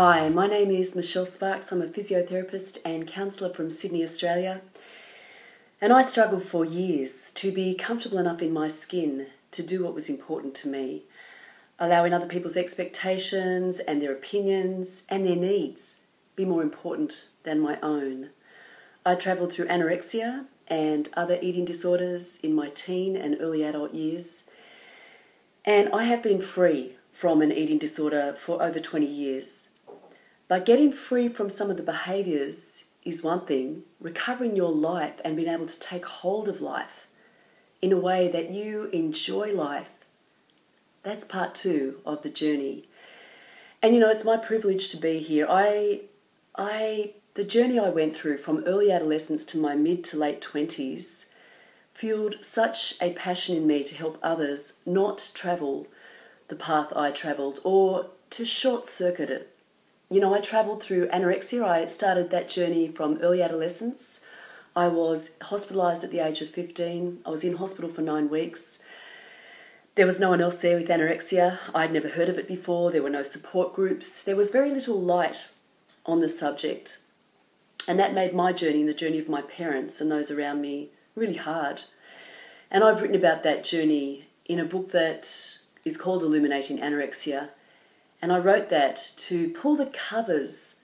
Hi, my name is Michelle Sparks. I'm a physiotherapist and counsellor from Sydney, Australia. And I struggled for years to be comfortable enough in my skin to do what was important to me, allowing other people's expectations and their opinions and their needs be more important than my own. I travelled through anorexia and other eating disorders in my teen and early adult years, and I have been free from an eating disorder for over 20 years. But getting free from some of the behaviours is one thing, recovering your life and being able to take hold of life in a way that you enjoy life, that's part two of the journey. And you know, it's my privilege to be here. I, I, the journey I went through from early adolescence to my mid to late 20s fueled such a passion in me to help others not travel the path I travelled or to short circuit it you know, I travelled through anorexia. I started that journey from early adolescence. I was hospitalised at the age of 15. I was in hospital for nine weeks. There was no one else there with anorexia. I'd never heard of it before. There were no support groups. There was very little light on the subject. And that made my journey and the journey of my parents and those around me really hard. And I've written about that journey in a book that is called Illuminating Anorexia and I wrote that to pull the covers,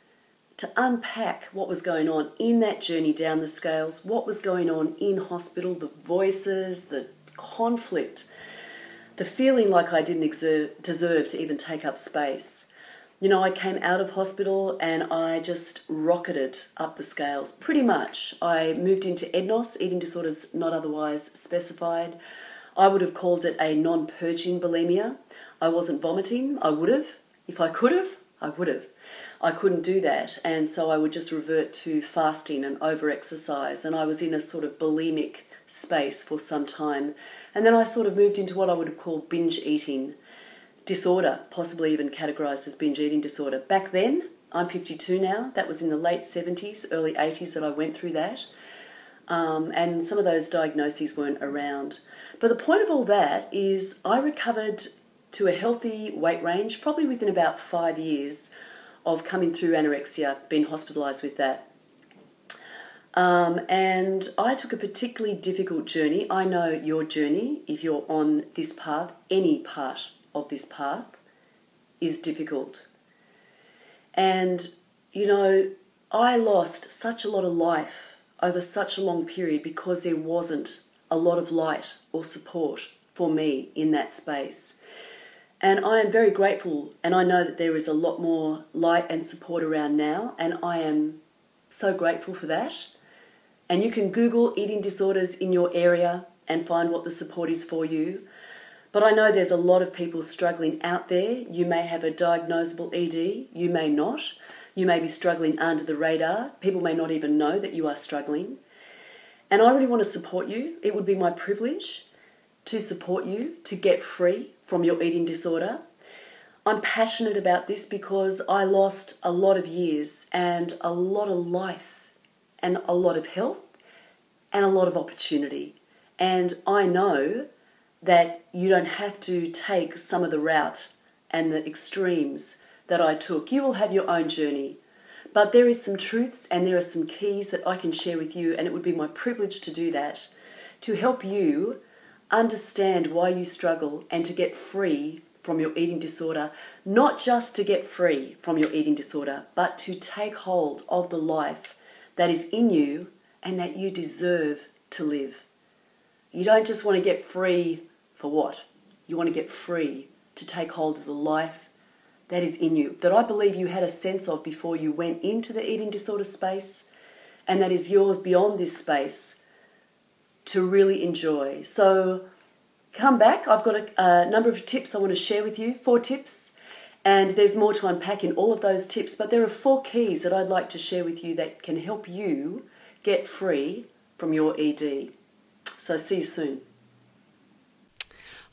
to unpack what was going on in that journey down the scales, what was going on in hospital, the voices, the conflict, the feeling like I didn't exer- deserve to even take up space. You know, I came out of hospital and I just rocketed up the scales pretty much. I moved into EDNOS, eating disorders not otherwise specified. I would have called it a non purging bulimia. I wasn't vomiting, I would have, if I could have, I would have. I couldn't do that, and so I would just revert to fasting and over exercise, and I was in a sort of bulimic space for some time. And then I sort of moved into what I would call binge eating disorder, possibly even categorized as binge eating disorder. Back then, I'm 52 now, that was in the late 70s, early 80s that I went through that. Um, and some of those diagnoses weren't around. But the point of all that is I recovered to a healthy weight range, probably within about five years of coming through anorexia, being hospitalised with that. Um, and I took a particularly difficult journey. I know your journey, if you're on this path, any part of this path is difficult. And, you know, I lost such a lot of life over such a long period because there wasn't a lot of light or support for me in that space. And I am very grateful, and I know that there is a lot more light and support around now, and I am so grateful for that. And you can Google eating disorders in your area and find what the support is for you. But I know there's a lot of people struggling out there. You may have a diagnosable ED, you may not. You may be struggling under the radar. People may not even know that you are struggling. And I really want to support you. It would be my privilege to support you to get free from your eating disorder. I'm passionate about this because I lost a lot of years and a lot of life and a lot of health and a lot of opportunity. And I know that you don't have to take some of the route and the extremes that I took. You will have your own journey. But there is some truths and there are some keys that I can share with you, and it would be my privilege to do that to help you understand why you struggle and to get free from your eating disorder, not just to get free from your eating disorder, but to take hold of the life that is in you and that you deserve to live. You don't just want to get free for what? You want to get free to take hold of the life that is in you, that I believe you had a sense of before you went into the eating disorder space, and that is yours beyond this space to really enjoy. So come back. I've got a, a, number of tips I want to share with you, four tips, and there's more to unpack in all of those tips, but there are four keys that I'd like to share with you that can help you get free from your ED. So see you soon.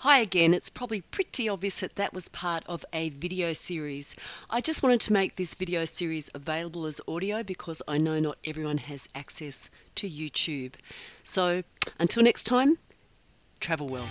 Hi again, it's probably pretty obvious that that was part of a video series. I just wanted to make this video series available as audio because I know not everyone has access to YouTube. So until next time, travel well.